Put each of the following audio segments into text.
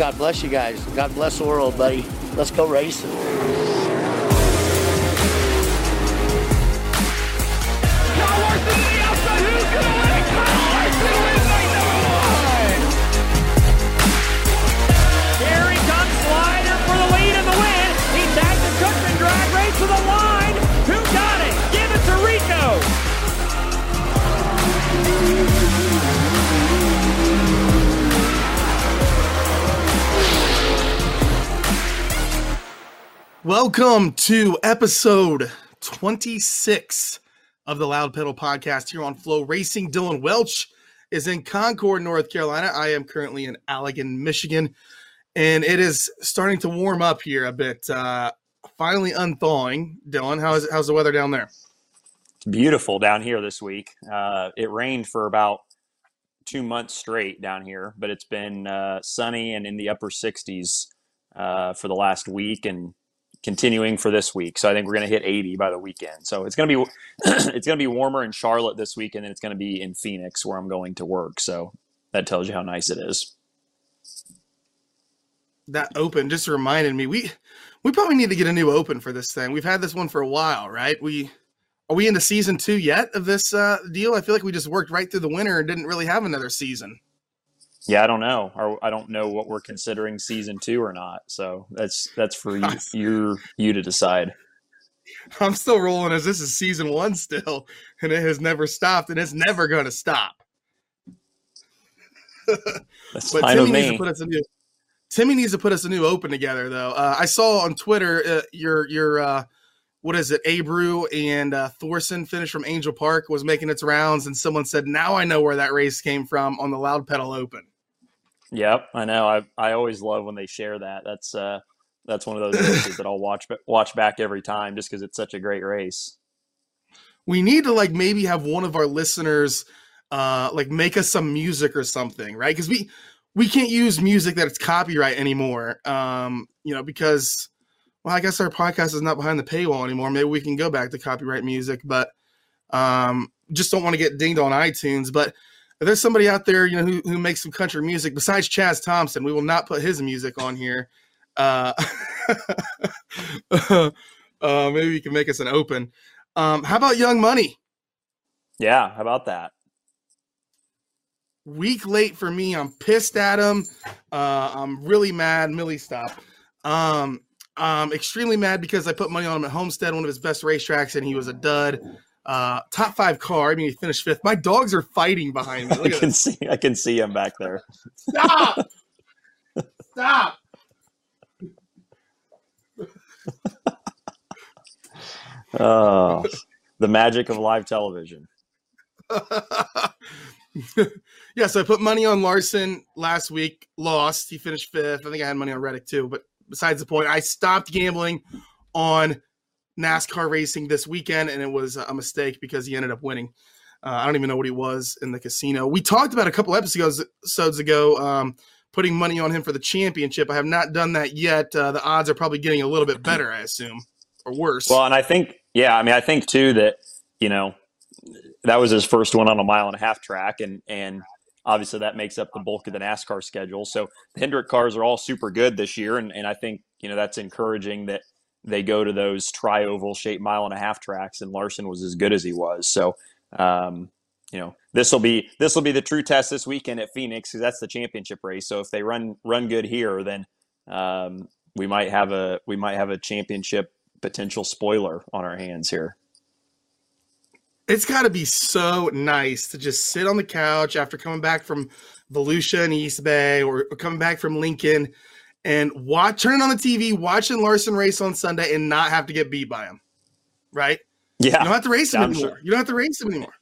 God bless you guys. God bless the world, buddy. Let's go racing. Welcome to episode 26 of the Loud Pedal podcast here on Flow Racing. Dillon Welch is in Concord, North Carolina. I am currently in Allegan, Michigan, and it is starting to warm up here a bit. Uh, finally unthawing. Dillon, how is how's the weather down there? Beautiful down here this week. Uh, it rained for about two months straight down here, but it's been uh, sunny and in the upper 60s uh, for the last week and continuing for this week. So I think we're going to hit 80 by the weekend. So it's going to be it's going to be warmer in Charlotte this week, and then it's going to be in Phoenix where I'm going to work. So that tells you how nice it is. That open just reminded me we we probably need to get a new open for this thing. We've had this one for a while, right? We are we into season two yet of this uh, deal? I feel like we just worked right through the winter and didn't really have another season. Yeah, I don't know. Or I don't know what we're considering season two or not. So that's that's for you you, you to decide. I'm still rolling as this is season one still, and it has never stopped, and it's never going to stop. That's But Timmy needs to put us a new. Timmy needs to put us a new open together, though. Uh, I saw on Twitter uh, your your uh, what is it? Abreu and uh, Thorson finished from Angel Park was making its rounds, and someone said, "Now I know where that race came from on the Loud Pedal Open." Yep, I know. I I always love when they share that. That's uh that's one of those races that I'll watch watch back every time just because it's such a great race. we need to like maybe have one of our listeners uh like make us some music or something right because we we can't use music that it's copyright anymore um you know because well i guess our podcast is not behind the paywall anymore maybe we can go back to copyright music but um just don't want to get dinged on itunes but if there's somebody out there you know who, who makes some country music besides chaz thompson we will not put his music on here uh, uh maybe you can make us an open um, how about Young Money? Yeah, how about that? Week late for me. I'm pissed at him. Uh, I'm really mad. Millie, stop. Um, I'm extremely mad because I put money on him at Homestead, one of his best racetracks, and he was a dud. Uh, top five car. I mean, he finished fifth. My dogs are fighting behind me. I Look at can this. see I can see him back there. Stop! Stop! Oh, the magic of live television. yeah, so I put money on Larson last week, lost. He finished fifth. I think I had money on Reddick too, but besides the point, I stopped gambling on NASCAR racing this weekend, and it was a mistake because he ended up winning. Uh, I don't even know what he was in the casino. We talked about a couple episodes, ago um, putting money on him for the championship. I have not done that yet. Uh, the odds are probably getting a little bit better, I assume, or worse. Well, and I think yeah, I mean I think too that you know that was his first one on a mile and a half track, and and obviously that makes up the bulk of the NASCAR schedule. So the Hendrick cars are all super good this year, and and I think you know that's encouraging that they go to those tri-oval shaped mile and a half tracks, and Larson was as good as he was. So um, you know this will be this will be the true test this weekend at Phoenix because that's the championship race. So if they run run good here, then um, we might have a we might have a championship potential spoiler on our hands here. it's got to be so nice to just sit on the couch after coming back from Volusia and East Bay or coming back from Lincoln and watch turning on the TV, watching Larson race on Sunday and not have to get beat by him. Right? Yeah, You don't have to race him I'm anymore. sure. You don't have to race him anymore.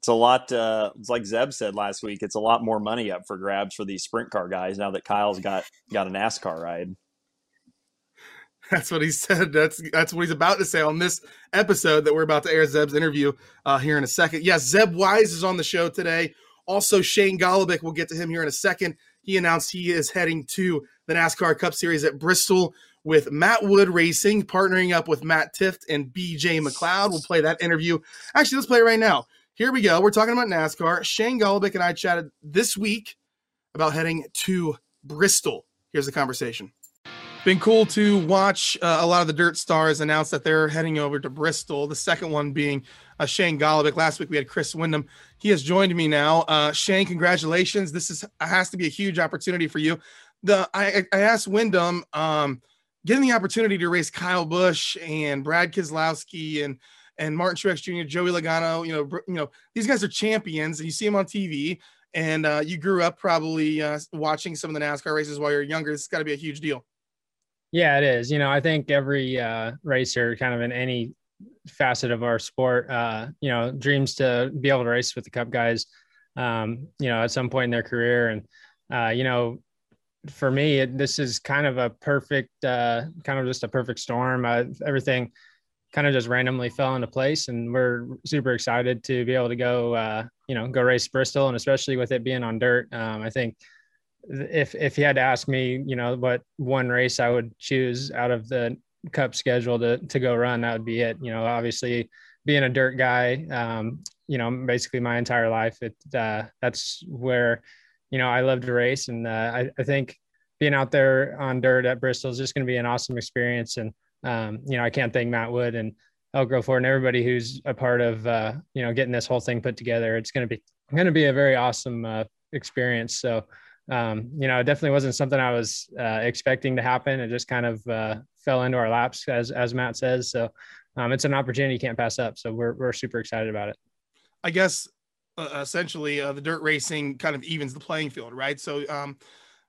it's a lot. Uh, it's like Zeb said last week. It's a lot more money up for grabs for these sprint car guys now that Kyle's got got a NASCAR ride. That's what he said. That's that's what he's about to say on this episode that we're about to air Zeb's interview uh, here in a second. Yes, Zeb Wise is on the show today. Also, Shane Golobic, we'll get to him here in a second. He announced he is heading to the NASCAR Cup Series at Bristol with Matt Wood Racing, partnering up with Matt Tifft and BJ McLeod. We'll play that interview. Actually, let's play it right now. Here we go. We're talking about NASCAR. Shane Golobic and I chatted this week about heading to Bristol Here's the conversation. Been cool to watch uh, a lot of the Dirt Stars announce that they're heading over to Bristol. The second one being uh, Shane Golobic. Last week we had Chris Windom. He has joined me now. Uh, Shane, congratulations! This is has to be a huge opportunity for you. The I, I asked Windom, um, getting the opportunity to race Kyle Busch and Brad Keselowski and and Martin Truex Jr., Joey Logano. You know, you know these guys are champions, and you see them on TV. And uh, you grew up probably uh, watching some of the NASCAR races while you're younger. It's got to be a huge deal. Yeah, it is. You know, I think every uh, racer, kind of in any facet of our sport, uh, you know, dreams to be able to race with the Cup guys, um, you know, at some point in their career. And, uh, you know, for me, it, this is kind of a perfect, uh, kind of just a perfect storm. Uh, everything kind of just randomly fell into place, and we're super excited to be able to go, uh, you know, go race Bristol, and especially with it being on dirt. Um, I think if if you had to ask me, you know, what one race I would choose out of the cup schedule to to go run, that would be it. You know, obviously being a dirt guy, um, you know, basically my entire life, it uh, that's where, you know, I love to race, and uh, I, I think being out there on dirt at Bristol is just going to be an awesome experience. And um, you know, I can't thank Matt Wood and Elk Grove Ford and everybody who's a part of uh, you know getting this whole thing put together. It's going to be going to be a very awesome uh, experience. So um, you know, it definitely wasn't something I was uh, expecting to happen. It just kind of uh, fell into our laps, as as Matt says. So um, it's an opportunity you can't pass up. So we're we're super excited about it. I guess uh, essentially uh, the dirt racing kind of evens the playing field, right? So. Um,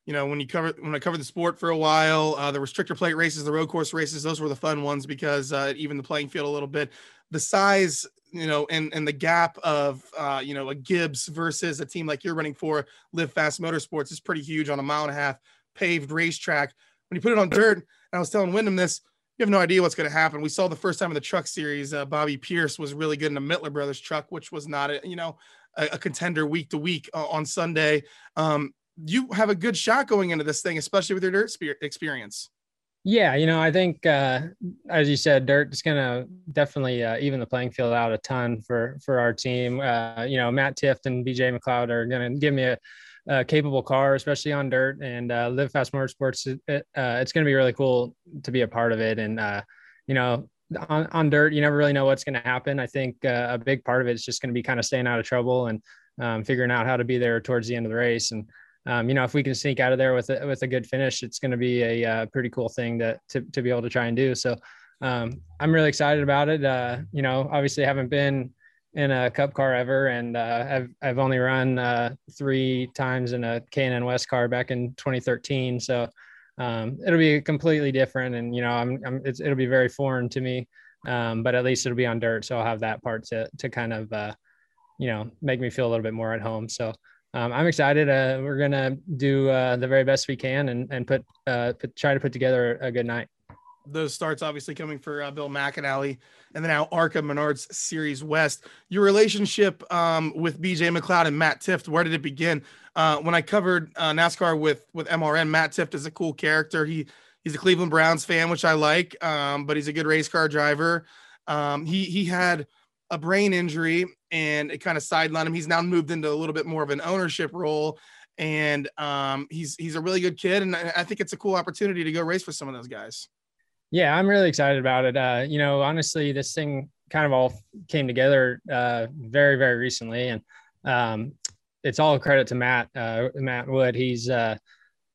you know, when you cover when I covered the sport for a while, uh, the restrictor plate races, the road course races, those were the fun ones because uh, even the playing field a little bit. The size you know, and and the gap of uh, you know a Gibbs versus a team like you're running for Live Fast Motorsports is pretty huge on a mile and a half paved racetrack. When you put it on dirt, and I was telling Windom this, you have no idea what's going to happen. We saw the first time in the truck series, uh, Bobby Pierce was really good in a Mittler Brothers truck, which was not a you know a, a contender week to week uh, on Sunday. Um, you have a good shot going into this thing, especially with your dirt experience. Yeah, you know, I think uh, as you said, dirt is going to definitely uh, even the playing field out a ton for for our team. Uh, you know, Matt Tifft and BJ McLeod are going to give me a, a, capable car, especially on dirt. And uh, Live Fast Motorsports, it, uh, it's going to be really cool to be a part of it. And uh, you know, on, on dirt, you never really know what's going to happen. I think a big part of it is just going to be kind of staying out of trouble and um, figuring out how to be there towards the end of the race and um, you know, if we can sneak out of there with a, with a good finish, it's going to be a uh, pretty cool thing to, to, to be able to try and do. So um, I'm really excited about it. Uh, you know, obviously haven't been in a cup car ever. And uh, I've, I've only run uh, three times in a K&N West car back in 2013. So um, it'll be completely different. And, you know, I'm, I'm it'll be very foreign to me, um, but at least it'll be on dirt. So I'll have that part to, to kind of, uh, you know, make me feel a little bit more at home. So um, I'm excited. Uh, we're gonna do uh, the very best we can and and put, uh, put try to put together a good night. Those starts obviously coming for uh, Bill McAnally and then now ARCA Menards Series West. Your relationship um, with BJ McLeod and Matt Tifft, where did it begin? Uh, when I covered uh, NASCAR with with MRN, Matt Tifft is a cool character. He he's a Cleveland Browns fan, which I like, um, but he's a good race car driver. Um, he he had a brain injury and it kind of sidelined him. He's now moved into a little bit more of an ownership role, and um, he's he's a really good kid, and I think it's a cool opportunity to go race for some of those guys. Yeah, I'm really excited about it. Uh, you know, honestly, this thing kind of all came together uh, very very recently, and um, it's all credit to Matt uh, Matt Wood. He's uh,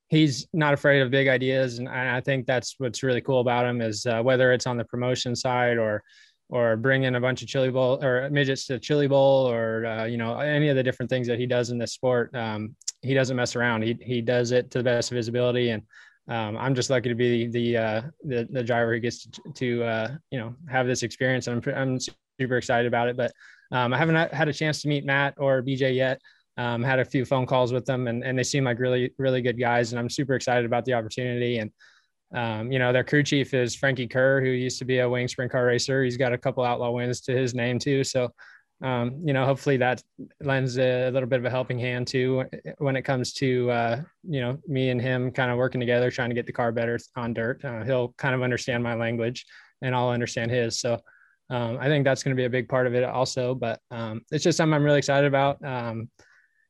he's not afraid of big ideas, and I think that's what's really cool about him is uh, whether it's on the promotion side or or bring in a bunch of chili bowl or midgets to chili bowl or uh, you know any of the different things that he does in this sport um, he doesn't mess around he, he does it to the best of his ability and um, i'm just lucky to be the uh, the, the driver who gets to, to uh, you know have this experience i'm, I'm super excited about it but um, i haven't had a chance to meet matt or bj yet um, had a few phone calls with them and, and they seem like really really good guys and i'm super excited about the opportunity and um, you know, their crew chief is Frankie Kerr, who used to be a wing sprint car racer. He's got a couple outlaw wins to his name too. So, um, you know, hopefully that lends a little bit of a helping hand too when it comes to, uh, you know, me and him kind of working together, trying to get the car better on dirt. Uh, he'll kind of understand my language and I'll understand his. So, um, I think that's going to be a big part of it also, but um, it's just something I'm really excited about. Um,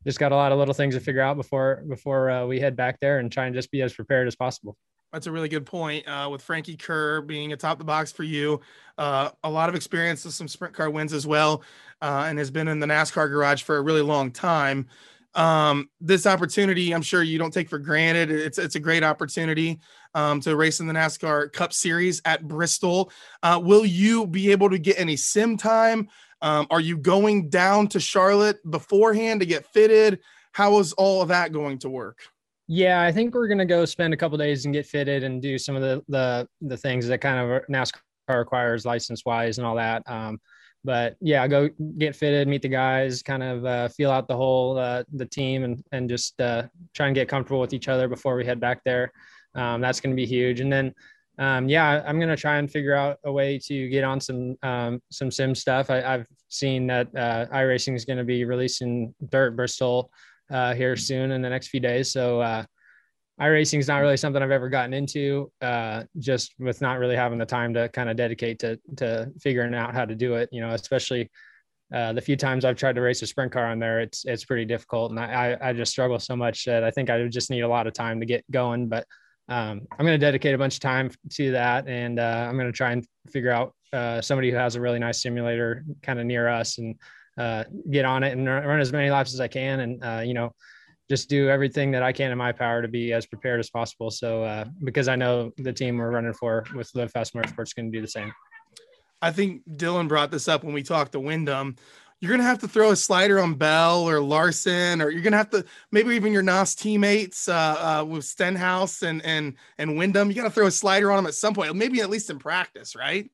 just got a lot of little things to figure out before before uh, we head back there and try and just be as prepared as possible. That's a really good point. Uh, with Frankie Kerr being atop the box for you, uh, a lot of experience with some sprint car wins as well, uh, and has been in the NASCAR garage for a really long time. Um, this opportunity, I'm sure you don't take for granted. It's it's a great opportunity um, to race in the NASCAR Cup Series at Bristol. Uh, will you be able to get any sim time? Um, are you going down to Charlotte beforehand to get fitted? How is all of that going to work? Yeah, I think we're gonna go spend a couple days and get fitted and do some of the the the things that kind of NASCAR requires license wise and all that. Um, but yeah, go get fitted, meet the guys, kind of uh, feel out the whole uh, the team, and and just uh, try and get comfortable with each other before we head back there. Um, that's going to be huge. And then, um, yeah, I'm going to try and figure out a way to get on some um, some sim stuff. I, have seen that uh, iRacing is going to be releasing Dirt Bristol uh, here soon in the next few days. So uh, iRacing is not really something I've ever gotten into, uh, just with not really having the time to kind of dedicate to to figuring out how to do it. You know, especially uh, the few times I've tried to race a sprint car on there, it's it's pretty difficult, and I I just struggle so much that I think I would just need a lot of time to get going. But um, I'm going to dedicate a bunch of time to that, and uh, I'm going to try and figure out uh, somebody who has a really nice simulator kind of near us and uh, get on it and run as many laps as I can, and uh, you know, just do everything that I can in my power to be as prepared as possible. So uh, because I know the team we're running for with Live Fast Motorsports is going to do the same. I think Dillon brought this up when we talked to Windom. You're gonna have to throw a slider on Bell or Larson, or you're gonna have to maybe even your NOS teammates uh, uh, with Stenhouse and and and Windom. You got to throw a slider on them at some point, maybe at least in practice, right?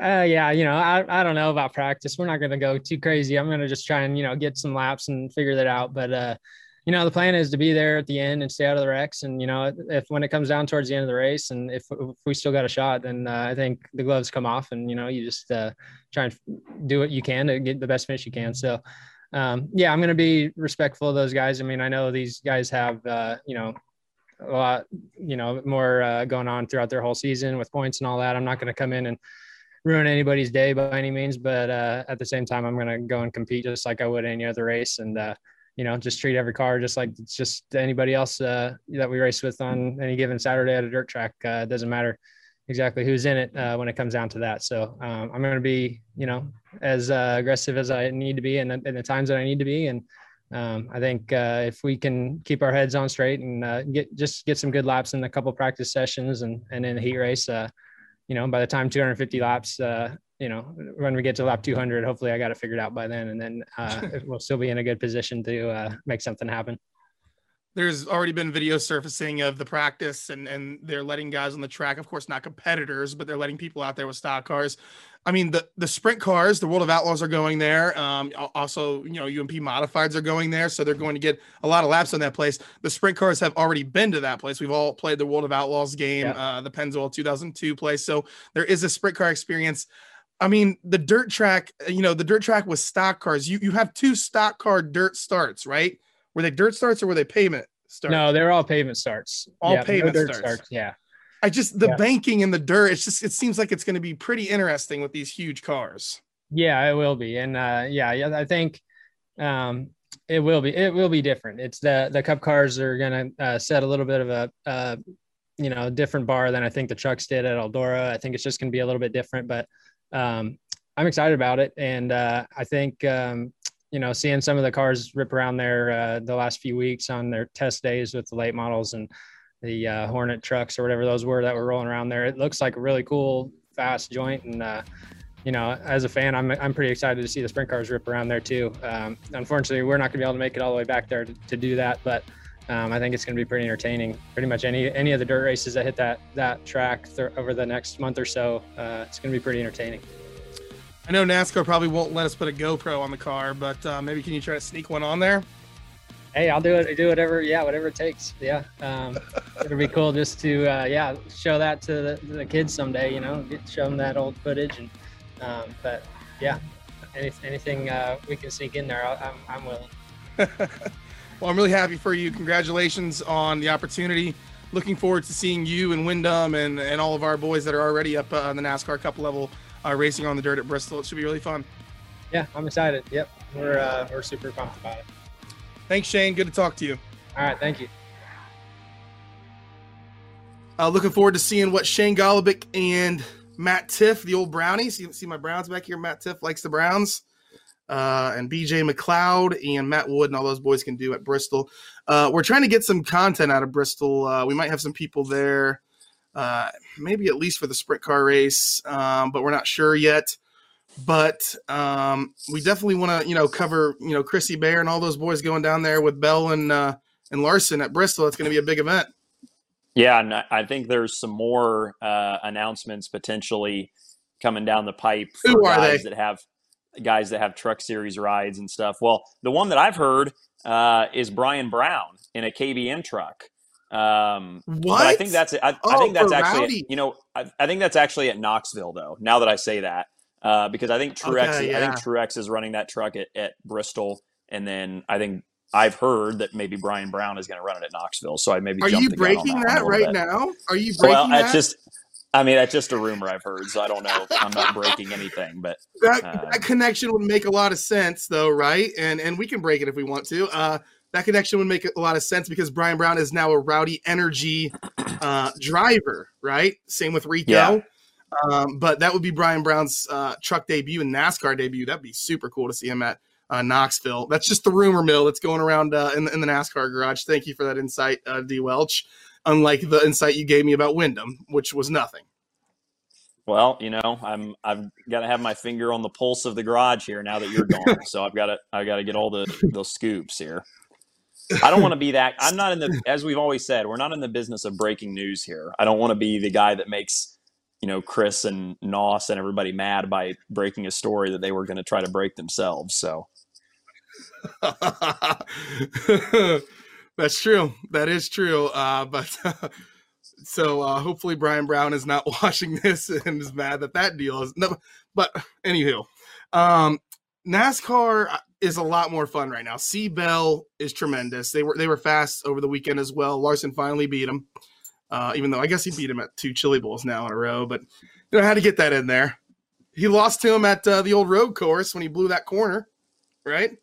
Uh, yeah, you know, I, I don't know about practice. We're not going to go too crazy. I'm going to just try and, you know, get some laps and figure that out. But, uh, you know, the plan is to be there at the end and stay out of the wrecks. And, you know, if when it comes down towards the end of the race and if, if we still got a shot, then uh, I think the gloves come off and, you know, you just uh, try and do what you can to get the best finish you can. So, um, yeah, I'm going to be respectful of those guys. I mean, I know these guys have, uh, you know, a lot, you know, more uh, going on throughout their whole season with points and all that. I'm not going to come in and, ruin anybody's day by any means, but uh, at the same time, I'm going to go and compete just like I would any other race, and uh, you know, just treat every car just like it's just anybody else uh, that we race with on any given Saturday at a dirt track. Uh, it doesn't matter exactly who's in it uh, when it comes down to that. So um, I'm going to be, you know, as uh, aggressive as I need to be, and in the times that I need to be, and um, I think uh, if we can keep our heads on straight and uh, get just get some good laps in a couple practice sessions and and in the heat race, uh, you know, by the time 250 laps, uh, you know, when we get to lap 200, hopefully I got it figured out by then, and then uh, we'll still be in a good position to uh, make something happen. There's already been video surfacing of the practice, and and they're letting guys on the track, of course, not competitors, but they're letting people out there with stock cars I mean, the the sprint cars, the World of Outlaws are going there. Um, also, you know, UMP modifieds are going there, so they're going to get a lot of laps on that place. The sprint cars have already been to that place. We've all played the World of Outlaws game, yeah. uh, the Pennzoil 2002 place, so there is a sprint car experience. I mean, the dirt track, you know, the dirt track with stock cars. You you have two stock car dirt starts, right? Were they dirt starts or were they pavement starts? No, they're all pavement starts. All yeah, pavement no starts. starts. Yeah. I just the yeah. banking in the dirt. It's just it seems like it's going to be pretty interesting with these huge cars. Yeah, it will be, and uh, yeah, yeah, I think um, it will be. It will be different. It's the the Cup cars are going to uh, set a little bit of a uh, you know different bar than I think the trucks did at Eldora. I think it's just going to be a little bit different, but um, I'm excited about it, and uh, I think um, you know seeing some of the cars rip around there uh, the last few weeks on their test days with the late models and the uh, Hornet trucks or whatever those were that were rolling around there. It looks like a really cool, fast joint. And, uh, you know, as a fan, I'm, I'm pretty excited to see the sprint cars rip around there too. Um, unfortunately, we're not going to be able to make it all the way back there to, to do that, but um, I think it's going to be pretty entertaining. Pretty much any any of the dirt races that hit that that track th- over the next month or so, uh, it's going to be pretty entertaining. I know NASCAR probably won't let us put a GoPro on the car, but uh, maybe can you try to sneak one on there? hey, I'll do it. Do whatever. Yeah, whatever it takes. Yeah, um, it'll be cool just to uh, yeah show that to the, the, kids someday. You know, get show them that old footage and um, but yeah, any, anything uh, we can sneak in there, I'm I'm willing. well, I'm really happy for you. Congratulations on the opportunity. Looking forward to seeing you and Windom and, and all of our boys that are already up uh, on the NASCAR Cup level uh, racing on the dirt at Bristol. It should be really fun. Yeah, I'm excited. Yep, we're uh, we're super pumped about it. Thanks, Shane. Good to talk to you. All right, thank you. Uh, looking forward to seeing what Shane Golobic and Matt Tifft, the old Brownies. You see my Browns back here. Matt Tifft likes the Browns. Uh, and BJ McLeod and Matt Wood and all those boys can do at Bristol. Uh, we're trying to get some content out of Bristol. Uh, we might have some people there, uh, maybe at least for the sprint car race, um, but we're not sure yet. But um, we definitely want to, you know, cover, you know, Chrissy Bear and all those boys going down there with Bell and uh, and Larson at Bristol. It's going to be a big event. Yeah, and I think there's some more uh, announcements potentially coming down the pipe for Who are guys they? that have guys that have truck series rides and stuff. Well, the one that I've heard uh, is Brian Brown in a KBM truck. Um, What? But I think that's I, I Oh, think that's actually Rowdy. you know I, I think that's actually at Knoxville though. Now that I say that, uh, because I think Truex Okay, is, I think. Truex is running that truck at, at Bristol, and then I think I've heard that maybe Brian Brown is going to run it at Knoxville. So I maybe Are you the gun on breaking that, that right bit. now? Are you breaking Well, that? that's just. I mean, that's just a rumor I've heard, so I don't know. If I'm not breaking anything, but that, um, that connection would make a lot of sense though right and and we can break it if we want to uh that connection would make a lot of sense because brian brown is now a rowdy energy uh driver right same with rico Yeah. um but that would be brian brown's uh truck debut and nascar debut that'd be super cool to see him at uh, Knoxville. That's just the rumor mill that's going around uh, in, the, in the NASCAR garage. Thank you for that insight, uh, D. Welch. Unlike the insight you gave me about Windom, which was nothing. well, you know, I'm I've got to have my finger on the pulse of the garage here now that you're gone. so I've got to I got to get all the those scoops here. I don't want to be that. I'm not in the as we've always said, we're not in the business of breaking news here. I don't want to be the guy that makes you know Chris and Noss and everybody mad by breaking a story that they were going to try to break themselves. So That's true. That is true. Uh, but so uh, hopefully Brian Brown is not watching this and is mad that that deal is no. But anywho, um, NASCAR is a lot more fun right now. C Bell is tremendous. They were they were fast over the weekend as well. Larson finally beat him, uh, even though I guess he beat him at two Chili Bowls now in a row. But you know how to get that in there. He lost to him at uh, the old road course when he blew that corner, right?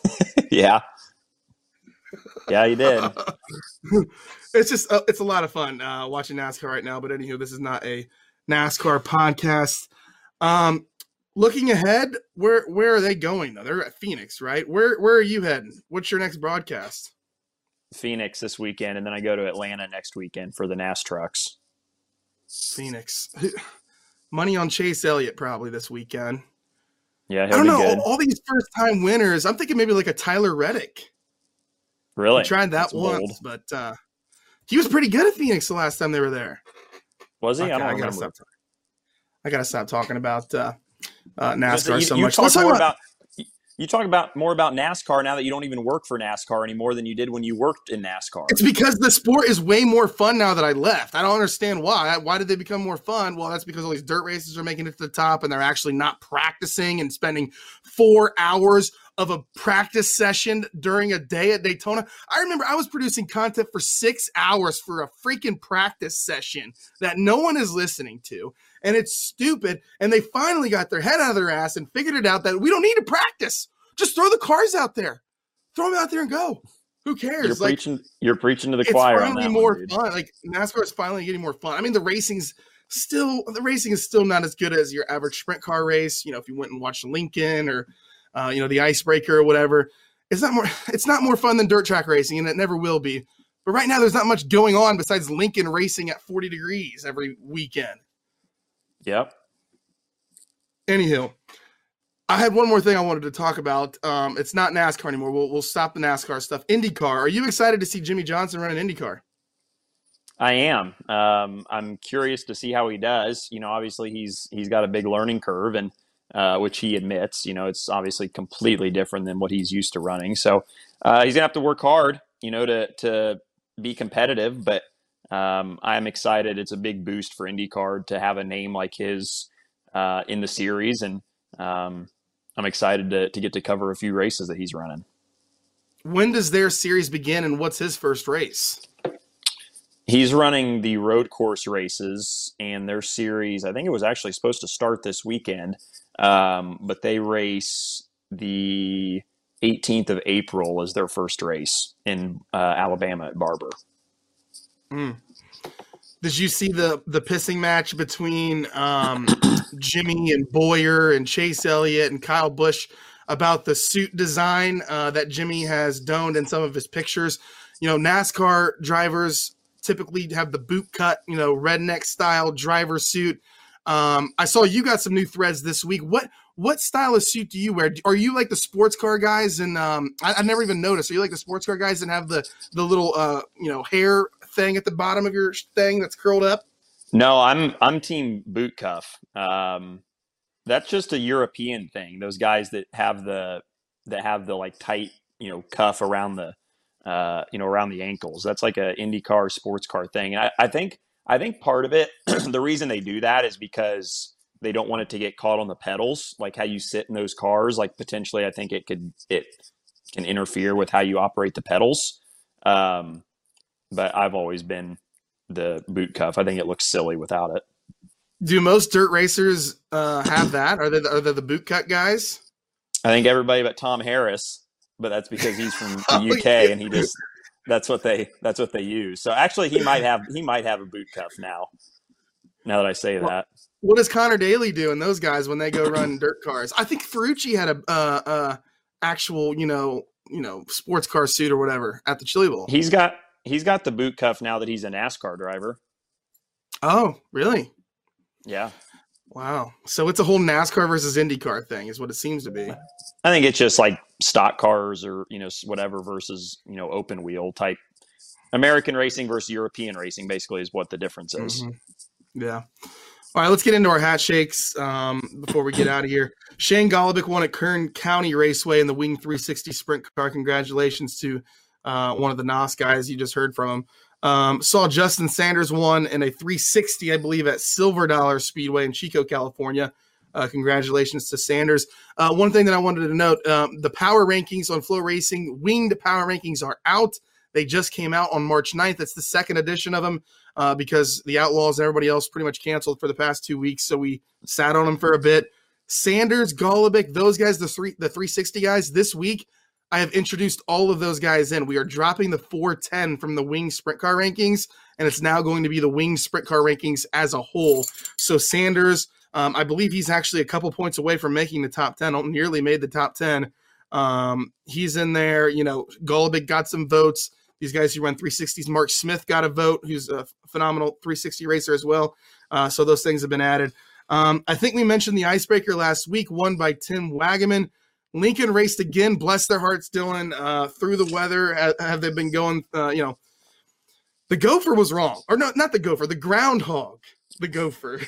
yeah, yeah, you did. it's just uh, it's a lot of fun uh, watching NASCAR right now. But anywho, this is not a NASCAR podcast. Um, looking ahead, where where are they going though? They're at Phoenix, right? Where where are you heading? What's your next broadcast? Phoenix this weekend, and then I go to Atlanta next weekend for the NAS trucks. Phoenix. Money on Chase Elliott probably this weekend. Yeah, I he'll don't be know. All, all these first time winners. I'm thinking maybe like a Tyler Reddick. Really? We tried that That's once, bold. but uh, he was pretty good at Phoenix the last time they were there. Was he? Okay, I don't I gotta stop. I gotta stop talking about uh, uh, NASCAR you, so you much. talk Let's talk more about- about you talk about more about NASCAR now that you don't even work for NASCAR anymore than you did when you worked in NASCAR. It's because the sport is way more fun now that I left. I don't understand why. Why did they become more fun? Well, that's because all these dirt races are making it to the top and they're actually not practicing and spending four hours of a practice session during a day at Daytona. I remember I was producing content for six hours for a freaking practice session that no one is listening to. And it's stupid. And they finally got their head out of their ass and figured it out that we don't need to practice. Just throw the cars out there. Throw them out there and go. Who cares? You're Like, preaching. You're preaching to the it's choir on finally more one, fun. Like NASCAR is finally getting more fun. I mean, the racing's still the racing is still not as good as your average sprint car race. You know, if you went and watched Lincoln or uh, you know the Icebreaker or whatever, it's not more. It's not more fun than dirt track racing, and it never will be. But right now, there's not much going on besides Lincoln racing at 40 degrees every weekend. Yep. Anywho, I had one more thing I wanted to talk about. Um, it's not NASCAR anymore. We'll we'll stop the NASCAR stuff. IndyCar. Are you excited to see Jimmie Johnson run an IndyCar? I am. Um, I'm curious to see how he does. You know, obviously he's he's got a big learning curve, and uh, which he admits. You know, it's obviously completely different than what he's used to running. So uh, he's gonna have to work hard. You know, to to be competitive. But um, I'm excited. It's a big boost for IndyCar to have a name like his uh, in the series, and um, I'm excited to to get to cover a few races that he's running. When does their series begin, and what's his first race? He's running the road course races, and their series, I think it was actually supposed to start this weekend, um, but they race the 18th of April as their first race in uh, Alabama at Barber. Mm. Did you see the the pissing match between um, Jimmie and Boyer and Chase Elliott and Kyle Busch about the suit design uh, that Jimmie has donned in some of his pictures? You know, NASCAR drivers typically have the boot cut, you know, redneck style driver suit. Um, I saw you got some new threads this week. What what style of suit do you wear? Are you like the sports car guys? And um, I, I never even noticed. Are you like the sports car guys and have the the little uh, you know hair thing at the bottom of your thing that's curled up? No, I'm I'm team boot cuff. Um, that's just a European thing. Those guys that have the that have the like tight you know cuff around the uh, you know around the ankles. That's like a IndyCar sports car thing. I, I think I think part of it, the reason they do that is because they don't want it to get caught on the pedals, like how you sit in those cars. Like potentially, I think it could it can interfere with how you operate the pedals. Um, but I've always been the boot cuff. I think it looks silly without it. Do most dirt racers uh, have that? Are they the, are they the boot cut guys? I think everybody but Tom Harris, but that's because he's from the Oh, UK yeah. and he just that's what they that's what they use. So actually, he might have he might have a boot cuff now. Now that I say Well, that, What does Connor Daly do and those guys when they go run dirt cars? I think Ferrucci had a uh, uh, actual you know you know sports car suit or whatever at the Chili Bowl. he's got he's got the boot cuff now that he's a NASCAR driver. oh, really? Yeah, Wow. So it's a whole NASCAR versus IndyCar thing, is what it seems to be. I think it's just like stock cars or you know whatever versus you know open wheel type American racing versus European racing basically is what the difference is. Mhm. Yeah. All right, let's get into our hat shakes um, before we get out of here. Shane Golobic won at Kern County Raceway in the Wing 360 Sprint Car. Congratulations to uh, one of the NOS guys you just heard from him. Um, saw Justin Sanders won in a 360, I believe, at Silver Dollar Speedway in Chico, California. Uh, congratulations to Sanders. Uh, one thing that I wanted to note um, the power rankings on FloRacing, winged power rankings are out. They just came out on March 9th. It's the second edition of them uh, because the Outlaws and everybody else pretty much canceled for the past two weeks. So we sat on them for a bit. Sanders, Golobic, those guys, the three, the 360 guys, this week, I have introduced all of those guys in. We are dropping the 410 from the wing sprint car rankings, and it's now going to be the wing sprint car rankings as a whole. So Sanders, um, I believe he's actually a couple points away from making the top 10, nearly made the top 10. Um, he's in there. You know, Golobic got some votes. These guys who run 360s, Mark Smith got a vote, who's a phenomenal 360 racer as well. Uh, so those things have been added. Um, I think we mentioned the icebreaker last week, won by Tim Wagaman. Lincoln raced again. Bless their hearts, Dillon. Uh, through the weather, have, have they been going? Uh, you know, the gopher was wrong, or no, not the gopher, the groundhog. The gopher,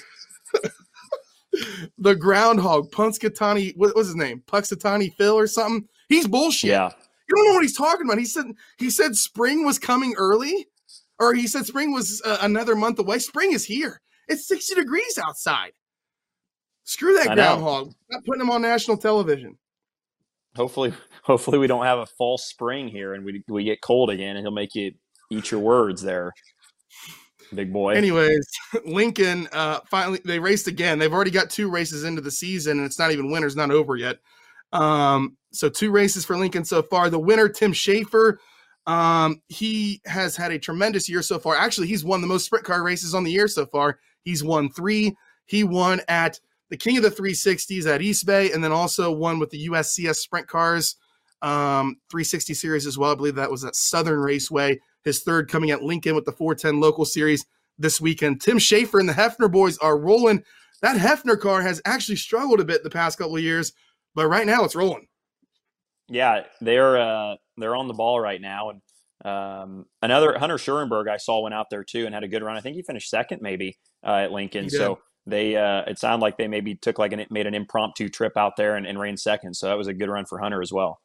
the groundhog. Punxsutawney, what was his name? Punxsutawney Phil or something. He's bullshit. Yeah, You don't know what he's talking about. He said he said spring was coming early, or he said spring was uh, another month away. Spring is here. It's 60 degrees outside. Screw that I know. groundhog. Not putting him on national television. Hopefully hopefully we don't have a false spring here and we we get cold again and he'll make you eat your words there, big boy. Anyways, Lincoln uh finally they raced again. They've already got two races into the season and it's not even winter's not over yet. Um so two races for Lincoln so far. The winner Tim Shaffer um he has had a tremendous year so far. Actually, he's won the most sprint car races on the year so far. He's won 3. He won at the King of the 360s at East Bay and then also one with the USCS Sprint Cars um 360 series as well. I believe that was at Southern Raceway his third coming at Lincoln with the 410 local series this weekend. Tim Shaffer and the Heffner boys are rolling. That Heffner car has actually struggled a bit the past couple of years, but right now it's rolling. Yeah, they're uh, they're on the ball right now, and um, another Hunter Schuerenberg I saw went out there too and had a good run. I think he finished second maybe uh, at Lincoln. So they uh, it sounded like they maybe took like an made an impromptu trip out there and, and ran second. So that was a good run for Hunter as well.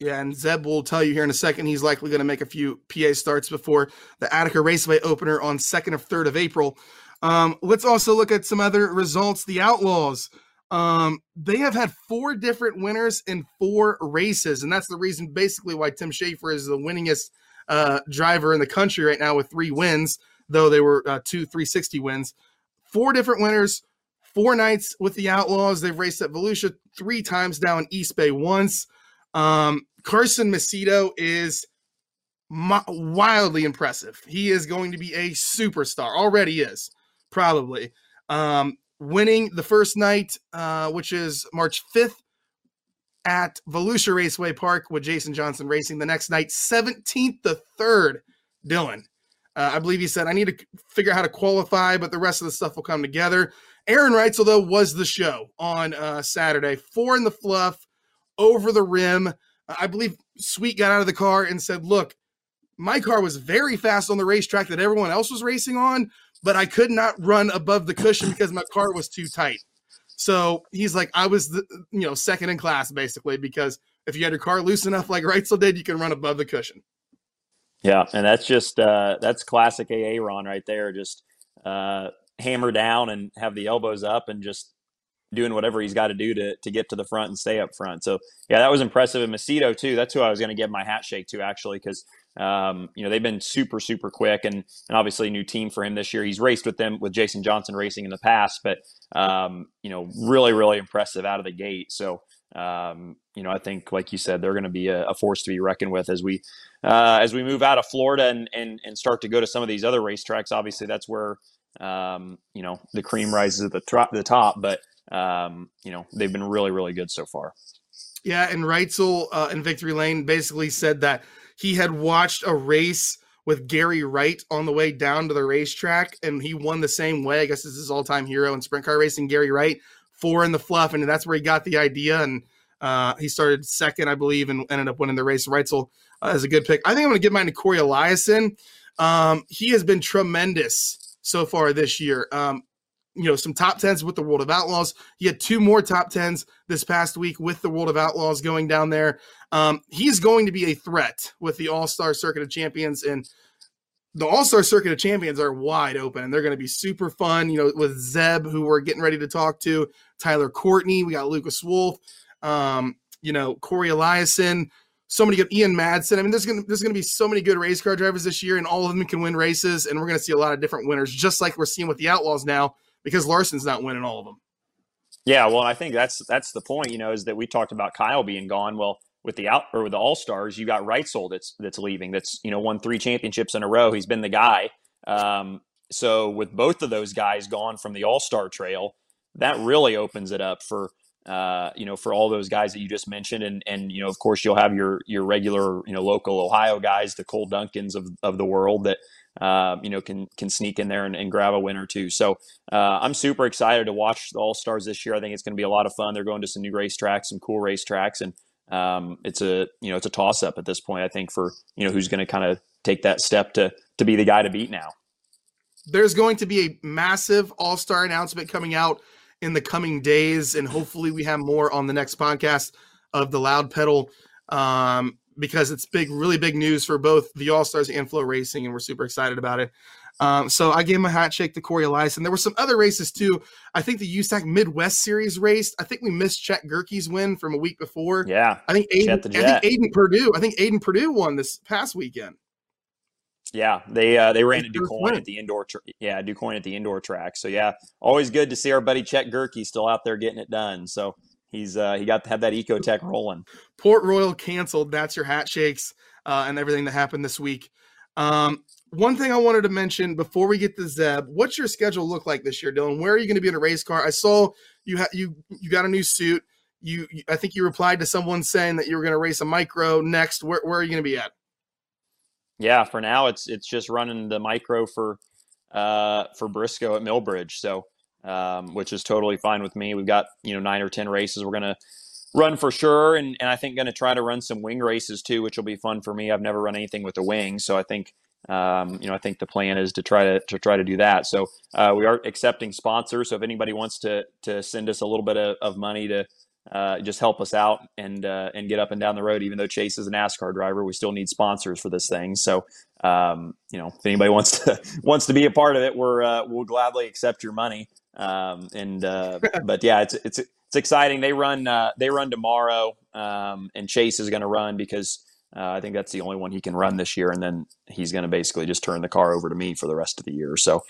Yeah, and Zeb will tell you here in a second he's likely going to make a few PA starts before the Attica Raceway opener on 2nd or 3rd of April. Um, let's also look at some other results. The Outlaws, um, they have had four different winners in four races, and that's the reason basically why Tim Shaffer is the winningest uh, driver in the country right now with three wins, though they were uh, two 360 wins. Four different winners, four nights with the Outlaws. They've raced at Volusia three times now in East Bay once. Um, Carson Macedo is wildly impressive. He is going to be a superstar. Already is, probably. Um, winning the first night, uh, which is March 5th at Volusia Raceway Park with Jason Johnson Racing. The next night, 17th the 3rd, Dillon. Uh, I believe he said, I need to figure out how to qualify, but the rest of the stuff will come together. Aaron Reutzel, though, was the show on uh, Saturday. Four in the fluff, over the rim. I believe Sweet got out of the car and said, Look, my car was very fast on the racetrack that everyone else was racing on, but I could not run above the cushion because my car was too tight. So he's like, I was the you know second in class basically because if you had your car loose enough like Reutzel did, you can run above the cushion. Yeah, and that's just uh, that's classic AA Ron right there. Just uh, hammer down and have the elbows up and just doing whatever he's got to do to to get to the front and stay up front. So yeah, that was impressive. And Macedo too. That's who I was going to give my hat shake to actually because um, you know they've been super super quick and and obviously new team for him this year. He's raced with them with Jason Johnson Racing in the past, but um, you know really really impressive out of the gate. So um, you know I think like you said they're going to be a, a, force to be reckoned with as we uh, as we move out of Florida and and and start to go to some of these other racetracks. Obviously that's where um, you know the cream rises at the, tro- the top, but um, you know, they've been really, really good so far. Yeah, and Reutzel uh, in Victory Lane basically said that he had watched a race with Gary Wright on the way down to the racetrack, and he won the same way. I guess this is all-time hero in sprint car racing, Gary Wright, four in the fluff, and that's where he got the idea. And uh, he started second, I believe, and ended up winning the race. Reutzel uh, is a good pick. I think I'm going to give mine to Corey Eliason. Um, he has been tremendous so far this year. Um, you know some top tens with the World of Outlaws. He had two more top tens this past week with the World of Outlaws going down there. Um, he's going to be a threat with the All Star Circuit of Champions, and the All Star Circuit of Champions are wide open, and they're going to be super fun. You know, with Zeb, who we're getting ready to talk to, Tyler Courtney, we got Lucas Wolfe, um, you know, Corey Eliason. So many good Ian Madsen. I mean, there's gonna there's gonna be so many good race car drivers this year, and all of them can win races, and we're gonna see a lot of different winners, just like we're seeing with the Outlaws now because Larson's not winning all of them. Yeah, well, I think that's that's the point. You know, is that we talked about Kyle being gone. Well, with the out or with the All Stars, you got Reutzel that's that's leaving. That's you know won three championships in a row. He's been the guy. Um, so with both of those guys gone from the All Star trail, that really opens it up for uh, you know for all those guys that you just mentioned, and and you know of course you'll have your your regular you know local Ohio guys, the Cole Duncans of of the world that uh, you know, can can sneak in there and, and grab a win or two. So uh, I'm super excited to watch the All Stars this year. I think it's going to be a lot of fun. They're going to some new racetracks, some cool racetracks, and um, it's a you know it's a toss up at this point. I think for you know who's going to kind of take that step to to be the guy to beat now. There's going to be a massive All Star announcement coming out in the coming days, and hopefully we have more on the next podcast of the Loud Pedal. Um, because it's big, really big news for both the All Stars and FloRacing, and we're super excited about it. Um, so I gave him a hat shake to Corey Eliason. There were some other races too. I think the USAC Midwest Series raced. I think we missed Chet Gerke's win from a week before. Yeah, I think Aiden, I think Aiden Purdue. I think Aiden Purdue won this past weekend. Yeah, they uh, they ran at DuQuoin at the indoor. Tra- yeah, DuQuoin at the indoor track. So yeah, always good to see our buddy Chet Gerke still out there getting it done. So he's uh, he got to have that Ecotec rolling. Port Royal canceled. That's your hat shakes uh, and everything that happened this week. Um, one thing I wanted to mention before we get to Zeb, what's your schedule look like this year, Dillon? Where are you going to be in a race car? I saw you ha- you you got a new suit. You, I think you replied to someone saying that you were going to race a micro next. Where, where are you going to be at? Yeah, for now it's it's just running the micro for uh for Briscoe at Millbridge. So um, which is totally fine with me. We've got you know nine or ten races we're gonna run for sure, and and I think gonna try to run some wing races too, which will be fun for me. I've never run anything with a wing, so I think um, you know I think the plan is to try to to try to do that. So uh, we are accepting sponsors. So if anybody wants to to send us a little bit of, of money to uh, just help us out and uh, and get up and down the road. Even though Chase is a NASCAR driver, we still need sponsors for this thing. So um, you know, if anybody wants to wants to be a part of it, we're uh, we'll gladly accept your money. Um, and uh, but yeah, it's it's it's exciting. They run uh, they run tomorrow, um, and Chase is going to run because uh, I think that's the only one he can run this year, and then he's going to basically just turn the car over to me for the rest of the year. So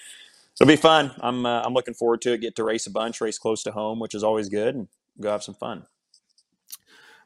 it'll be fun. I'm uh, I'm looking forward to it. Get to race a bunch, race close to home, which is always good, and go have some fun.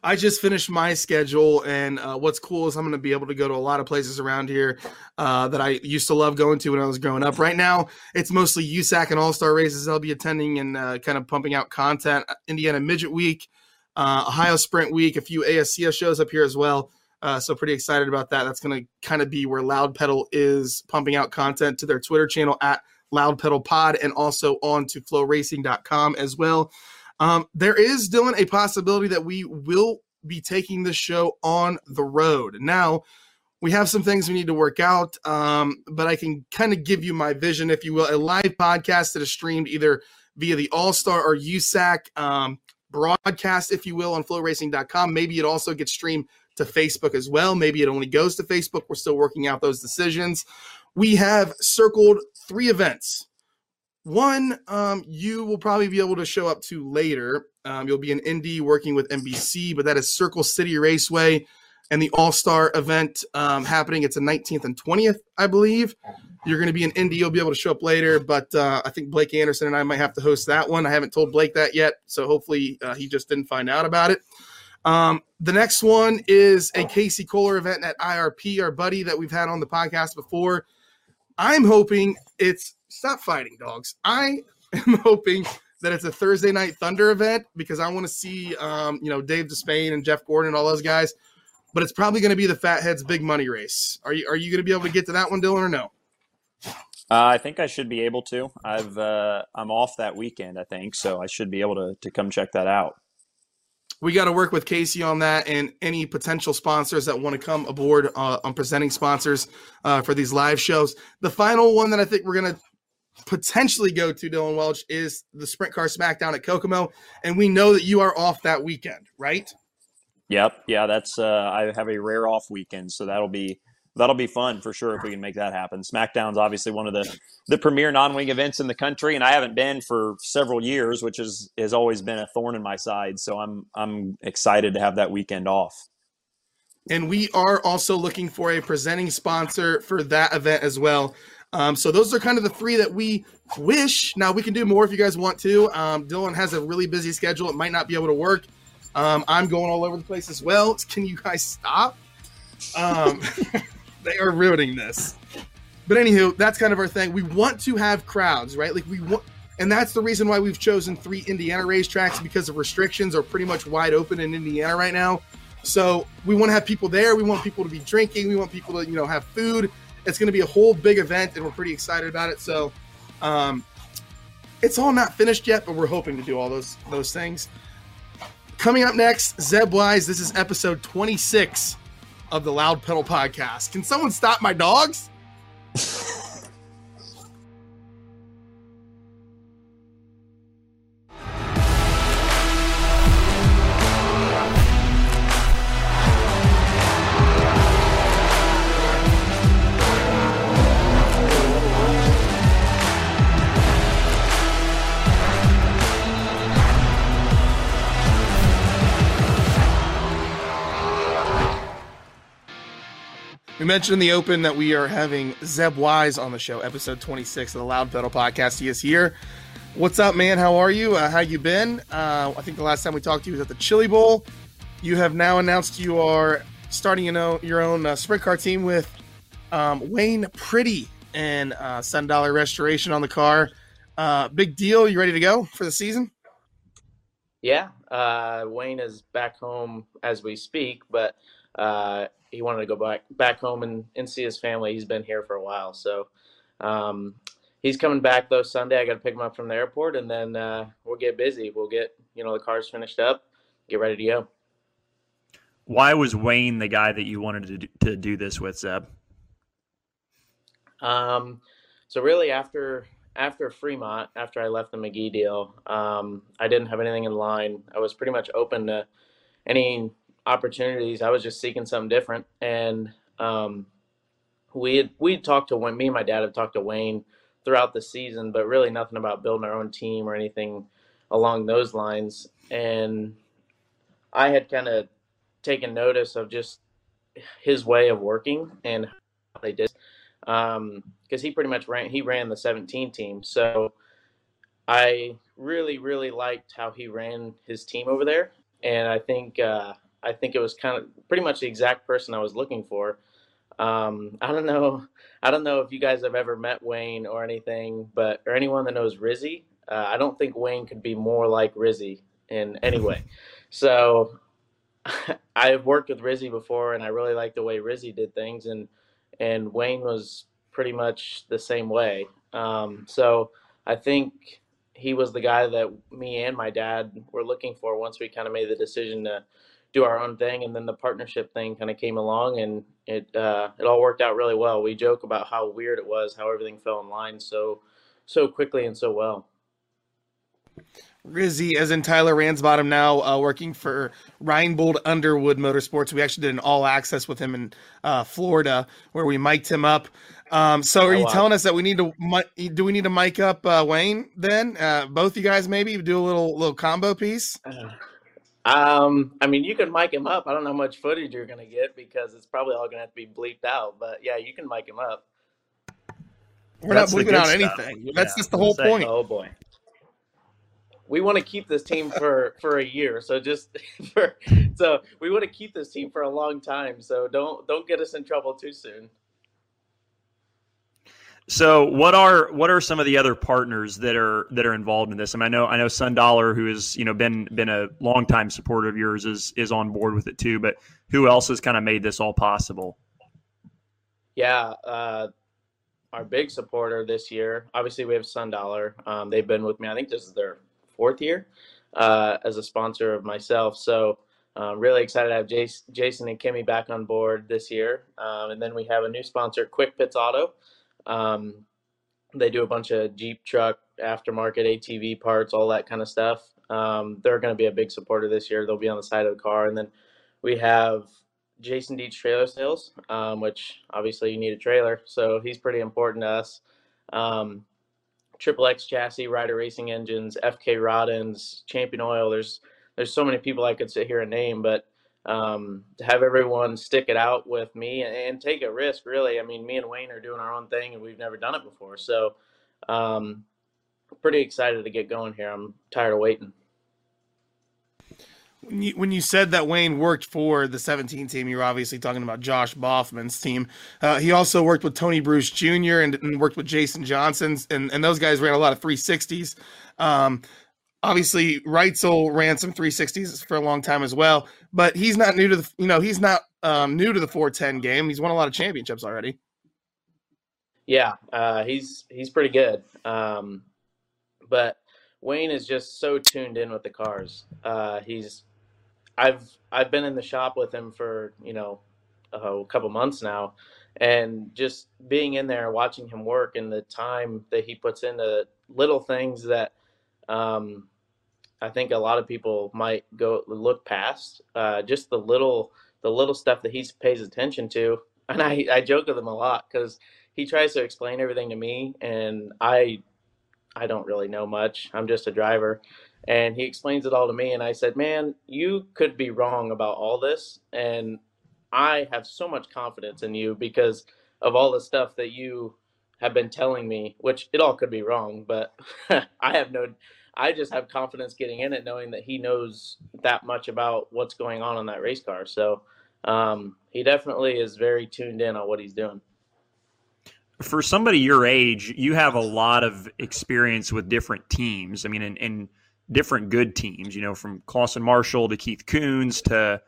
I just finished my schedule, and uh, what's cool is I'm going to be able to go to a lot of places around here uh, that I used to love going to when I was growing up. Right now, it's mostly USAC and All Star races I'll be attending and uh, kind of pumping out content. Indiana Midget Week, uh, Ohio Sprint Week, a few ASCS shows up here as well. Uh, so pretty excited about that. That's going to kind of be where Loud Pedal is pumping out content to their Twitter channel at Loud Pedal Pod and also on to floracing.com as well. Um, there is, Dillon, a possibility that we will be taking this show on the road. Now, we have some things we need to work out, um, but I can kind of give you my vision, if you will. A live podcast that is streamed either via the All Star or USAC um, broadcast, if you will, on floracing.com. Maybe it also gets streamed to Facebook as well. Maybe it only goes to Facebook. We're still working out those decisions. We have circled three events one, um, you will probably be able to show up to later. Um, you'll be in Indy working with NBC, but that is Circle City Raceway and the All Star event um, happening. It's the 19th and 20th, I believe. You're going to be in Indy. You'll be able to show up later, but uh, I think Blake Anderson and I might have to host that one. I haven't told Blake that yet, so hopefully uh, he just didn't find out about it. Um, the next one is a Casey Kohler event at IRP, our buddy that we've had on the podcast before. I'm hoping it's stop fighting dogs. I am hoping that it's a Thursday night Thunder event because I want to see, um, you know, Dave Despain and Jeff Gordon and all those guys. But it's probably going to be the Fatheads Big Money Race. Are you are you going to be able to get to that one, Dillon, or no? Uh, I think I should be able to. I've uh, I'm off that weekend, I think, so I should be able to to come check that out we got to work with Casey on that and any potential sponsors that want to come aboard uh, on presenting sponsors uh, for these live shows. The final one that I think we're going to potentially go to, Dillon Welch, is the Sprint Car Smackdown at Kokomo. And we know that you are off that weekend, right? Yep. Yeah, that's, uh, I have a rare off weekend. So that'll be, that'll be fun for sure if we can make that happen. SmackDown's obviously one of the the premier non-wing events in the country, and I haven't been for several years, which is has always been a thorn in my side. So I'm I'm excited to have that weekend off. And we are also looking for a presenting sponsor for that event as well. Um, so those are kind of the three that we wish. Now we can do more if you guys want to. Um, Dillon has a really busy schedule; it might not be able to work. Um, I'm going all over the place as well. Can you guys stop? They are ruining this. But anywho, that's kind of our thing. We want to have crowds, right? Like we want, and that's the reason why we've chosen three Indiana racetracks because the restrictions are pretty much wide open in Indiana right now. So we want to have people there. We want people to be drinking. We want people to, you know, have food. It's going to be a whole big event, and we're pretty excited about it. So, um, it's all not finished yet, but we're hoping to do all those those things. Coming up next, Zeb Wise. This is episode 26 of the Loud Pedal Podcast. Can someone stop my dogs? mentioned in the open that we are having Zeb Wise on the show, episode 26 of the Loud Pedal podcast. He is here. What's up, man? How are you? Uh, how you been? Uh, I think the last time we talked to you was at the Chili Bowl. You have now announced you are starting you know, your own uh, sprint car team with um, Wayne Pretty and uh, Sun Dollar Restoration on the car. Uh, big deal. You ready to go for the season? Yeah, uh, Wayne is back home as we speak, but uh, he wanted to go back back home and, and see his family. He's been here for a while, so um, he's coming back though Sunday. I got to pick him up from the airport, and then uh, we'll get busy. We'll get you know the cars finished up, get ready to go. Why was Wayne the guy that you wanted to do, to do this with, Zeb? Um, so really after after Fremont, after I left the McGee deal, um, I didn't have anything in line. I was pretty much open to any opportunities. I was just seeking something different, and um, we had we talked to Wayne. Me and my dad have talked to Wayne throughout the season, but really nothing about building our own team or anything along those lines. And I had kind of taken notice of just his way of working and how they did, because um, he pretty much ran he ran the 17 team, so. I really, really liked how he ran his team over there, and I think uh, I think it was kind of pretty much the exact person I was looking for. Um, I don't know. I don't know if you guys have ever met Wayne or anything, but or anyone that knows Rizzy. Uh, I don't think Wayne could be more like Rizzy in any way. So I've worked with Rizzy before, and I really like the way Rizzy did things, and and Wayne was pretty much the same way. Um, so I think he was the guy that me and my dad were looking for once we kind of made the decision to do our own thing, and then the partnership thing kind of came along, and it uh, it all worked out really well. We joke about how weird it was, how everything fell in line so so quickly and so well. Rizzy, as in Tyler Ransbottom, now uh, working for Reinbold Underwood Motorsports. We actually did an all access with him in uh, Florida, where we mic'd him up. Um, so, are oh, you wow. telling us that we need to do we need to mic up uh, Wayne? Then uh, both you guys maybe do a little little combo piece. Um, I mean, you can mic him up. I don't know how much footage you're gonna get because it's probably all gonna have to be bleeped out. But yeah, you can mic him up. We're That's not bleeping out stuff. anything. Yeah, That's just the whole point. Oh boy we want to keep this team for for a year. So just for so we want to keep this team for a long time. So don't don't get us in trouble too soon. So what are what are some of the other partners that are that are involved in this? I mean, I know I know Sun Dollar, who has you know been been a longtime supporter of yours, is is on board with it too. But who else has kind of made this all possible? Yeah, uh, our big supporter this year. Obviously, we have Sun Dollar. Um, they've been with me. I think this is their fourth year uh, as a sponsor of myself. So I'm really excited to have Jason, Jason and Kimmy back on board this year. Um, and then we have a new sponsor, Quick Pits Auto. Um, they do a bunch of Jeep truck aftermarket ATV parts, all that kind of stuff. Um, they're going to be a big supporter this year. They'll be on the side of the car. And then we have Jason Dietz Trailer Sales, um, which obviously you need a trailer, so he's pretty important to us. Um, Triple X chassis, Rider Racing engines, FK Rod-Ends, Champion Oil. There's there's so many people I could sit here and name, but um, to have everyone stick it out with me and, and, take a risk, really. I mean, me and Wayne are doing our own thing, and we've never done it before, so um, pretty excited to get going here. I'm tired of waiting when you, when you said that Wayne worked for the 17 team, you're obviously talking about Josh Baughman's team. Uh, he also worked with Tony Bruce Jr. and, and, worked with Jason Johnson's, and, and those guys ran a lot of 360s. Um, obviously, Reutzel ran some 360s for a long time as well, but he's not new to the you know he's not um, new to the 410 game. He's won a lot of championships already. Yeah, uh, he's he's pretty good, um, but Wayne is just so tuned in with the cars. Uh, he's I've I've been in the shop with him for you know a couple months now, and just being in there watching him work and the time that he puts into little things that um, I think a lot of people might go look past. Uh, just the little the little stuff that he pays attention to, and I I joke with him a lot because he tries to explain everything to me, and I I don't really know much. I'm just a driver, and he explains it all to me and i said man you could be wrong about all this and i have so much confidence in you because of all the stuff that you have been telling me which it all could be wrong but i have no i just have confidence getting in it knowing that he knows that much about what's going on in that race car. So um, he definitely is very tuned in on what he's doing. For somebody your age you have a lot of experience with different teams. I mean and different good teams, you know, from Clauson Marshall to Keith Kunz to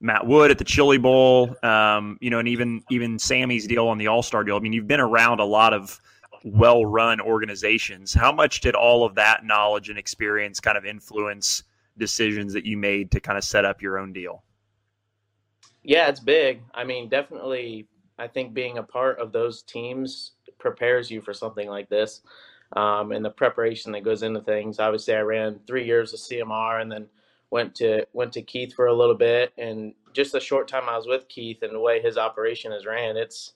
Matt Wood at the Chili Bowl, um, you know, and even even Sammy's deal on the All Star deal. I mean, you've been around a lot of well run organizations. How much did all of that knowledge and experience kind of influence decisions that you made to kind of set up your own deal? Yeah, it's big. I mean, definitely, I think being a part of those teams prepares you for something like this um, and the preparation that goes into things. Obviously, I ran three years of CMR and then went to went to Keith for a little bit. And just the short time I was with Keith and the way his operation is ran, it's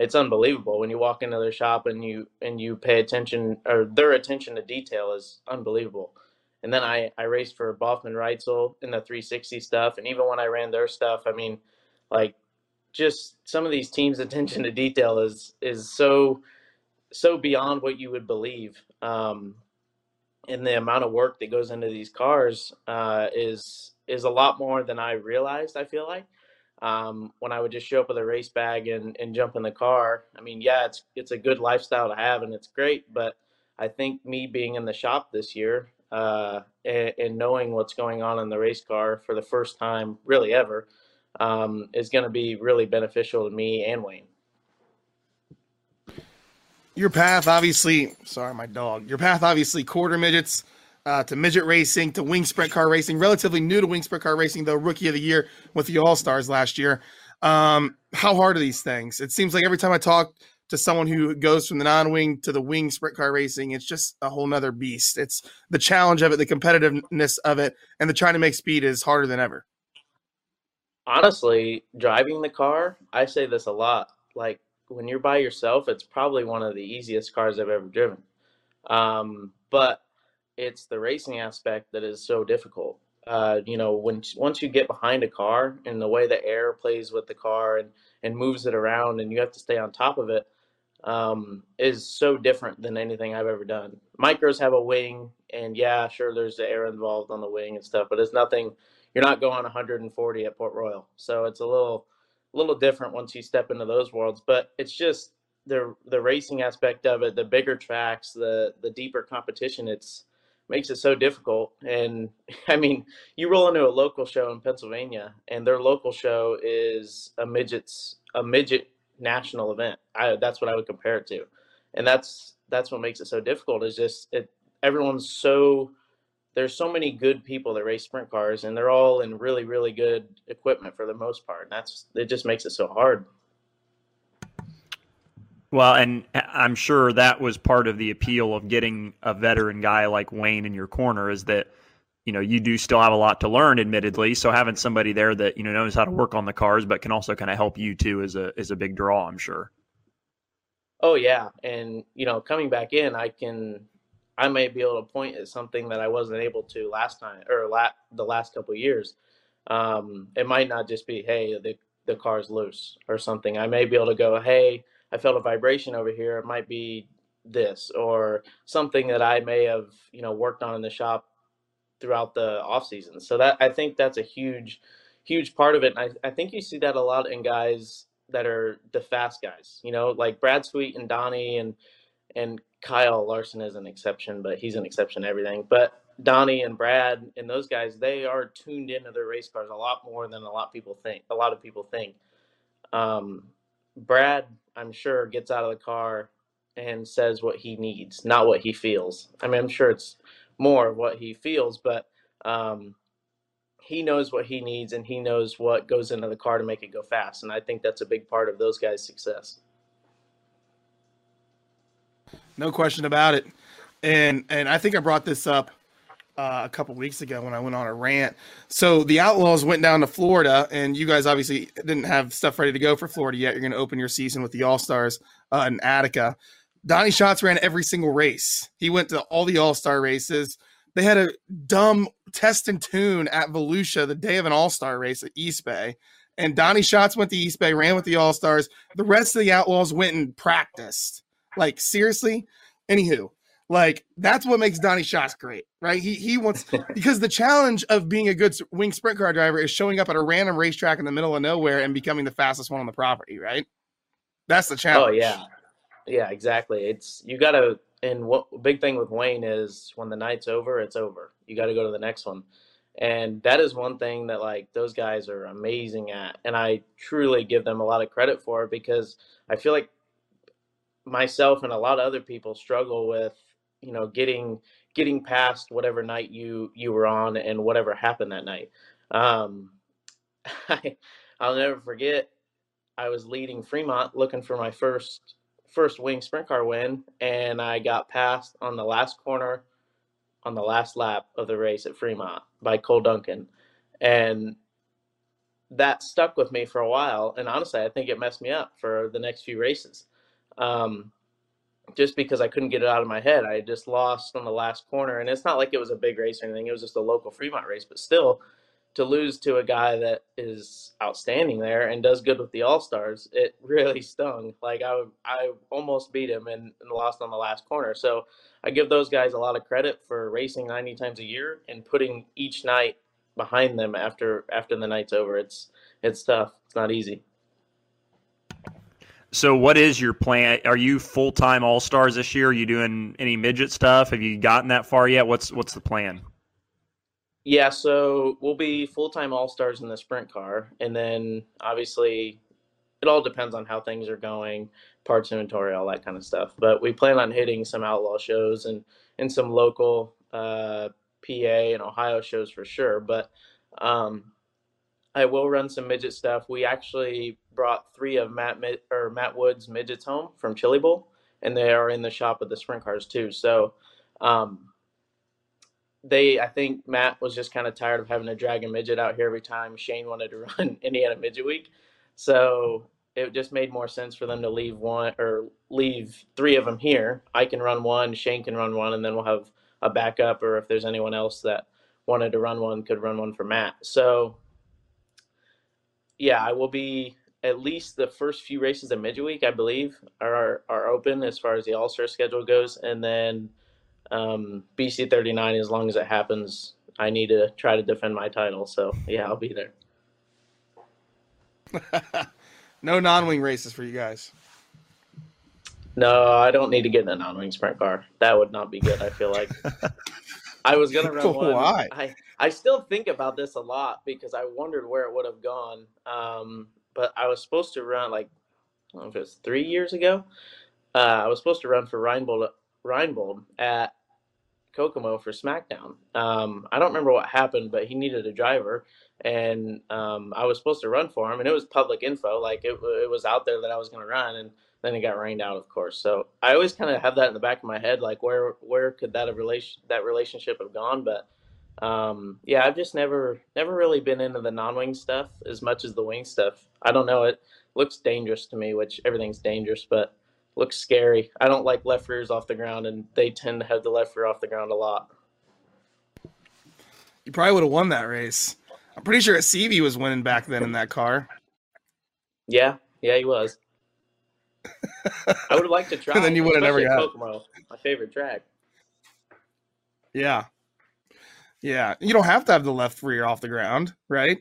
it's unbelievable when you walk into their shop and you and you pay attention or their attention to detail is unbelievable. And then I I raced for Baughman Reutzel in the 360 stuff, and even when I ran their stuff, I mean, like just some of these teams' attention to detail is is so so beyond what you would believe. Um, and the amount of work that goes into these cars uh, is is a lot more than I realized. I feel like um, when I would just show up with a race bag and, and jump in the car. I mean, yeah, it's it's a good lifestyle to have and it's great, but I think me being in the shop this year uh, and, and, knowing what's going on in the race car for the first time, really ever, um, is going to be really beneficial to me and Wayne. Your path, obviously, sorry, my dog. Your path, obviously, quarter midgets uh, to midget racing to wing sprint car racing. Relatively new to wing sprint car racing, though, rookie of the year with the All Stars last year. Um, how hard are these things? It seems like every time I talk to someone who goes from the non-wing to the wing sprint car racing, it's just a whole nother beast. It's the challenge of it, the competitiveness of it, and the trying to make speed is harder than ever. Honestly, driving the car, I say this a lot. Like when you're by yourself, it's probably one of the easiest cars I've ever driven. Um, but it's the racing aspect that is so difficult. Uh, you know, when once you get behind a car and the way the air plays with the car and and moves it around, and you have to stay on top of it, um, is so different than anything I've ever done. Micros have a wing, and yeah, sure, there's the air involved on the wing and stuff, but it's nothing. You're not going 140 at Port Royal, so it's a little, little different once you step into those worlds. But it's just the the racing aspect of it, the bigger tracks, the the deeper competition. It's makes it so difficult. And I mean, you roll into a local show in Pennsylvania, and their local show is a midgets a midget national event. I, that's what I would compare it to, and that's that's what makes it so difficult. Is just it everyone's so there's so many good people that race sprint cars, and they're all in really really good equipment for the most part. And that's it just makes it so hard. Well, and I'm sure that was part of the appeal of getting a veteran guy like Wayne in your corner is that you know you do still have a lot to learn admittedly. So having somebody there that you know knows how to work on the cars but can also kind of help you too is a is a big draw i'm sure. Oh yeah. And you know coming back in i can i may be able to point at something that i wasn't able to last time or la- the last couple years. Um, it might not just be hey the, the car's loose or something. I may be able to go hey I felt a vibration over here. It might be this or something that I may have, you know, worked on in the shop throughout the off season. So that I think that's a huge, huge part of it. And I, I think you see that a lot in guys that are the fast guys, you know, like Brad Sweet and Donny and and Kyle Larson is an exception, but he's an exception to everything. But Donny and Brad and those guys, they are tuned into their race cars a lot more than a lot of people think. A lot of people think. Um, Brad, I'm sure, gets out of the car and says what he needs, not what he feels. I mean, I'm sure it's more of what he feels, but um, he knows what he needs and he knows what goes into the car to make it go fast. And I think that's a big part of those guys' success. No question about it. And and I think I brought this up uh, a couple weeks ago when I went on a rant. So the Outlaws went down to Florida, and you guys obviously didn't have stuff ready to go for Florida yet. You're going to open your season with the All Stars uh, in Attica. Donny Schatz ran every single race. He went to all the All Star races. They had a dumb test and tune at Volusia the day of an All Star race at East Bay. And Donny Schatz went to East Bay, ran with the All Stars. The rest of the Outlaws went and practiced. Like, seriously? Anywho, like that's what makes Donny Schatz great, right? He he wants because the challenge of being a good wing sprint car driver is showing up at a random racetrack in the middle of nowhere and becoming the fastest one on the property, right? That's the oh, challenge. Oh yeah, yeah, exactly. It's you got to. And what big thing with Wayne is when the night's over, it's over. You got to go to the next one, and that is one thing that like those guys are amazing at, and I truly give them a lot of credit for because I feel like myself and a lot of other people struggle with you know getting getting past whatever night you you were on and whatever happened that night. Um I, i'll never forget i was leading fremont looking for my first first wing sprint car win and i got passed on the last corner on the last lap of the race at fremont by cole duncan. And that stuck with me for a while and honestly i think it messed me up for the next few races. Um, just because I couldn't get it out of my head. I just lost on the last corner, and it's not like it was a big race or anything. It was just a local Fremont race, but still, to lose to a guy that is outstanding there and does good with the All Stars, it really stung. Like I, I almost beat him and, and lost on the last corner. So I give those guys a lot of credit for racing 90 times a year and putting each night behind them after after the night's over. It's it's tough. It's not easy. So, what is your plan? Are you full time All Stars this year? Are you doing any midget stuff? Have you gotten that far yet? What's what's the plan? Yeah, so we'll be full time All Stars in the sprint car, and then obviously it all depends on how things are going, parts inventory, all that kind of stuff. But we plan on hitting some outlaw shows and and some local uh, PA and Ohio shows for sure. But um, I will run some midget stuff. We actually brought three of Matt or Matt Wood's midgets home from Chili Bowl, and they are in the shop with the sprint cars too. So, um, they I think Matt was just kind of tired of having to drag a midget out here every time Shane wanted to run Indiana Midget Week. So it just made more sense for them to leave one or leave three of them here. I can run one, Shane can run one, and then we'll have a backup, or if there's anyone else that wanted to run one, could run one for Matt. So yeah, I will be at least the first few races of midweek, I believe, are are open as far as the All Star schedule goes, and then um, BC 39. As long as it happens, I need to try to defend my title. So yeah, I'll be there. no non-wing races for you guys. No, I don't need to get in a non-wing sprint car. That would not be good. I feel like I was gonna run one. Why? I I still think about this a lot because I wondered where it would have gone. Um, but I was supposed to run like I don't know if it was three years ago. Uh, I was supposed to run for Reinbold, Reinbold at Kokomo for SmackDown. Um, I don't remember what happened, but he needed a driver, and um, I was supposed to run for him, and it was public info, like it, it was out there that I was going to run, and then it got rained out, of course. So I always kind of have that in the back of my head, like where where could that have relation that relationship have gone? But um, yeah, I've just never never really been into the non-wing stuff as much as the wing stuff. I don't know. It looks dangerous to me, which everything's dangerous, but looks scary. I don't like left rears off the ground, and they tend to have the left rear off the ground a lot. You probably would have won that race. I'm pretty sure a CV was winning back then in that car. Yeah, yeah, he was. I would have liked to try. and then you would have never got Kokomo, my favorite track. Yeah, yeah. You don't have to have the left rear off the ground, right?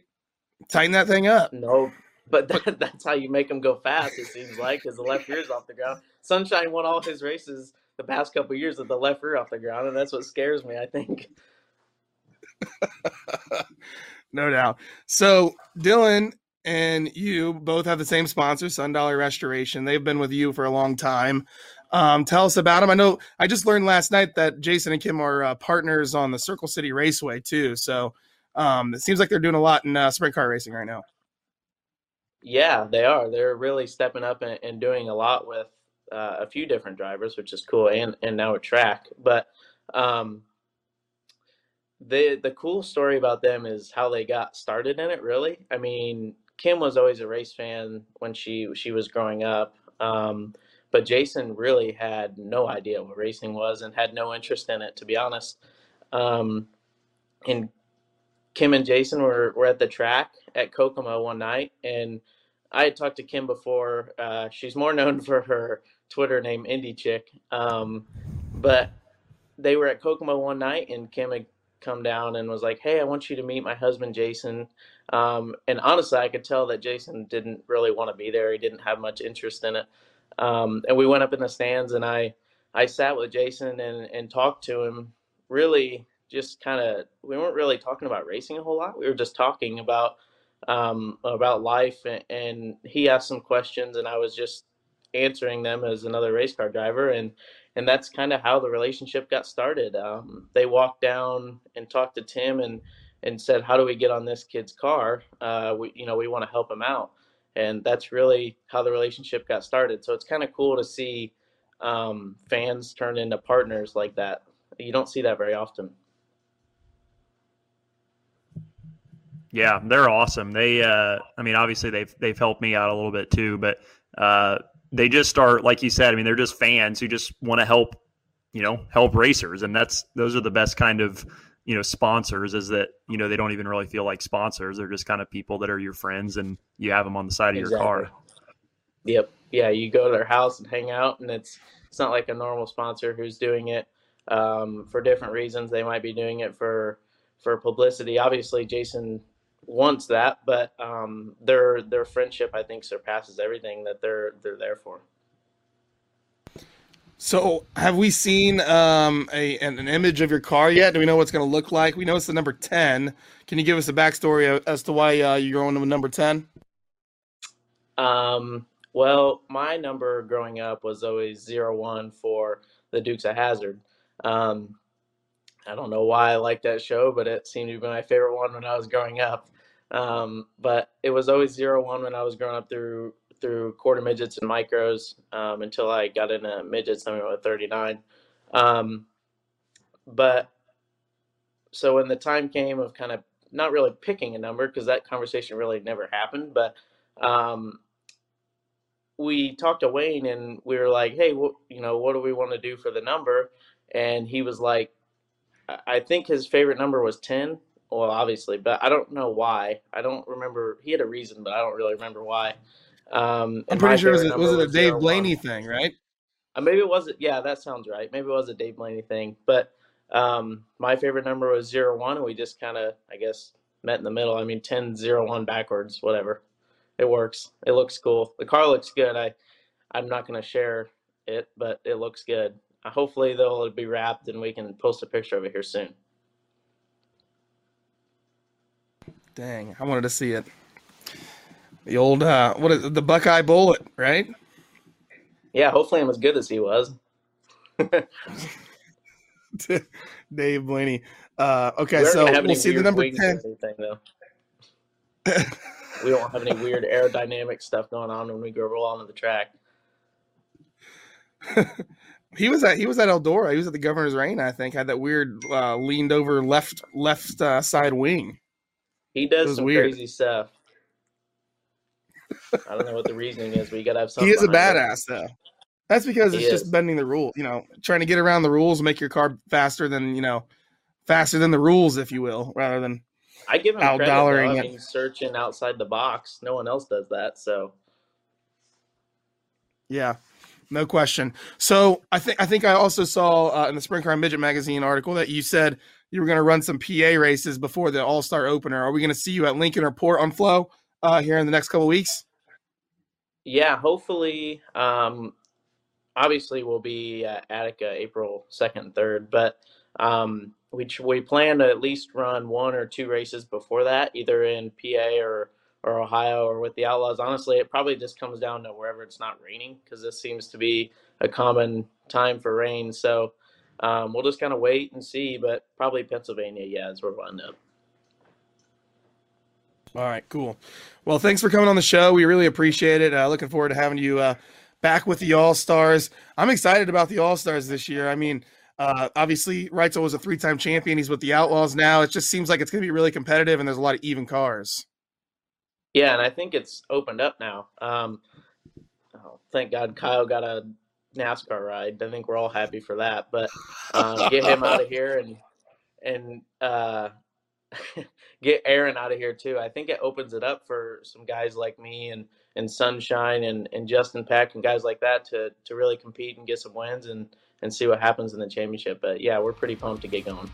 Tighten that thing up. No, but that, that's how you make them go fast. It seems like because the left rear's off the ground. Sunshine won all his races the past couple years with the left rear off the ground, and that's what scares me. I think. no doubt. So Dillon and you both have the same sponsor, Sun Dollar Restoration. They've been with you for a long time. Um, tell us about them. I know I just learned last night that Jason and Kim are uh, partners on the Circle City Raceway too. So um, it seems like they're doing a lot in uh, sprint car racing right now. Yeah, they are. They're really stepping up and, and doing a lot with uh, a few different drivers, which is cool, and and now a track. But um, the the cool story about them is how they got started in it. Really, I mean, Kim was always a race fan when she she was growing up. Um, but Jason really had no idea what racing was and had no interest in it, to be honest. Um, and Kim and Jason were, were at the track at Kokomo one night, and I had talked to Kim before. Uh, she's more known for her Twitter name, Indie Chick. Um, but they were at Kokomo one night, and Kim had come down and was like, "Hey, I want you to meet my husband, Jason." Um, and honestly, I could tell that Jason didn't really want to be there. He didn't have much interest in it. Um, and we went up in the stands, and I I sat with Jason and and talked to him. Really, just kind of we weren't really talking about racing a whole lot. We were just talking about um, about life, and, and he asked some questions, and I was just answering them as another race car driver, and and that's kind of how the relationship got started. Um, they walked down and talked to Tim and and said, "How do we get on this kid's car? Uh, we you know we want to help him out." And that's really how the relationship got started. So it's kind of cool to see um, fans turn into partners like that. You don't see that very often. Yeah, they're awesome. They, uh, I mean, obviously they've they've helped me out a little bit too, but uh, they just are like you said. I mean, they're just fans who just want to help, you know, help racers, and that's those are the best kind of you know sponsors. Is that you know they don't even really feel like sponsors; they're just kind of people that are your friends, and you have them on the side of exactly. your car. Yep. Yeah, you go to their house and hang out, and it's it's not like a normal sponsor who's doing it um, for different reasons. They might be doing it for for publicity. Obviously, Jason wants that, but um, their their friendship I think surpasses everything that they're they're there for. So, have we seen um, a an, image of your car yet? Do we know what's going to look like? We know it's the number ten. Can you give us a backstory as to why uh, you're going to number ten? Um, well, my number growing up was always zero one for the Dukes of Hazzard. Um, I don't know why I like that show, but it seemed to be my favorite one when I was growing up. Um, but it was always zero one when I was growing up through through quarter midgets and micros um, until I got into midgets. I went with 39. Um, but so when the time came of kind of not really picking a number because that conversation really never happened, but um, we talked to Wayne and we were like, hey, you know, what do we want to do for the number? And he was like, I think his favorite number was 10. Well, obviously, but I don't know why. I don't remember. He had a reason, but I don't really remember why. Um, I'm pretty sure was it, was it a Dave Blaney thing, right? Uh, maybe it wasn't. Yeah, that sounds right. Maybe it was a Dave Blaney thing. But um, my favorite number was zero one, and we just kind of, I guess, met in the middle. I mean, 10, 0, 1 backwards, whatever. It works. It looks cool. The car looks good. I, I'm not going to share it, but it looks good. Uh, hopefully, they'll be wrapped, and we can post a picture of it here soon. Dang, I wanted to see it. The old uh, what is it, the Buckeye bullet, right? Yeah, hopefully I'm as good as he was. Dave Blaney. Uh, okay, so we'll see the number ten. Anything, we don't have any weird aerodynamic stuff going on when we go roll onto the track. he was at he was at Eldora. He was at the Governor's Reign. I think had that weird uh, leaned over left left uh, side wing. He does some weird. crazy stuff. I don't know what the reasoning is, but you gotta have something. He is a badass, it. though. That's because he it's is. just bending the rule. You know, trying to get around the rules, make your car faster than you know, faster than the rules, if you will, rather than I give him out dollaring I mean, searching outside the box. No one else does that, so yeah, no question. So I think I think I also saw uh, in the Sprint Car Midget magazine article that you said you were going to run some PA races before the All Star opener. Are we going to see you at Lincoln or Port on Flow uh, here in the next couple weeks? Yeah, hopefully. Um, obviously, we'll be at Attica April second third, but um, we we plan to at least run one or two races before that, either in PA or or Ohio or with the Outlaws. Honestly, it probably just comes down to wherever it's not raining because this seems to be a common time for rain. So um, we'll just kind of wait and see, but probably Pennsylvania, yeah, is where we'll end up. All right, cool. Well, thanks for coming on the show. We really appreciate it. Uh, looking forward to having you uh, back with the All Stars. I'm excited about the All Stars this year. I mean, uh, obviously, Reutzel was a three time champion. He's with the Outlaws now. It just seems like it's going to be really competitive, and there's a lot of even cars. Yeah, and I think it's opened up now. Um, oh, thank God Kyle got a NASCAR ride. I think we're all happy for that. But um, get him out of here and and uh, get Aaron out of here too. I think it opens it up for some guys like me and and Sunshine and, and Justin Peck and guys like that to to really compete and get some wins and and see what happens in the championship. But yeah, we're pretty pumped to get going.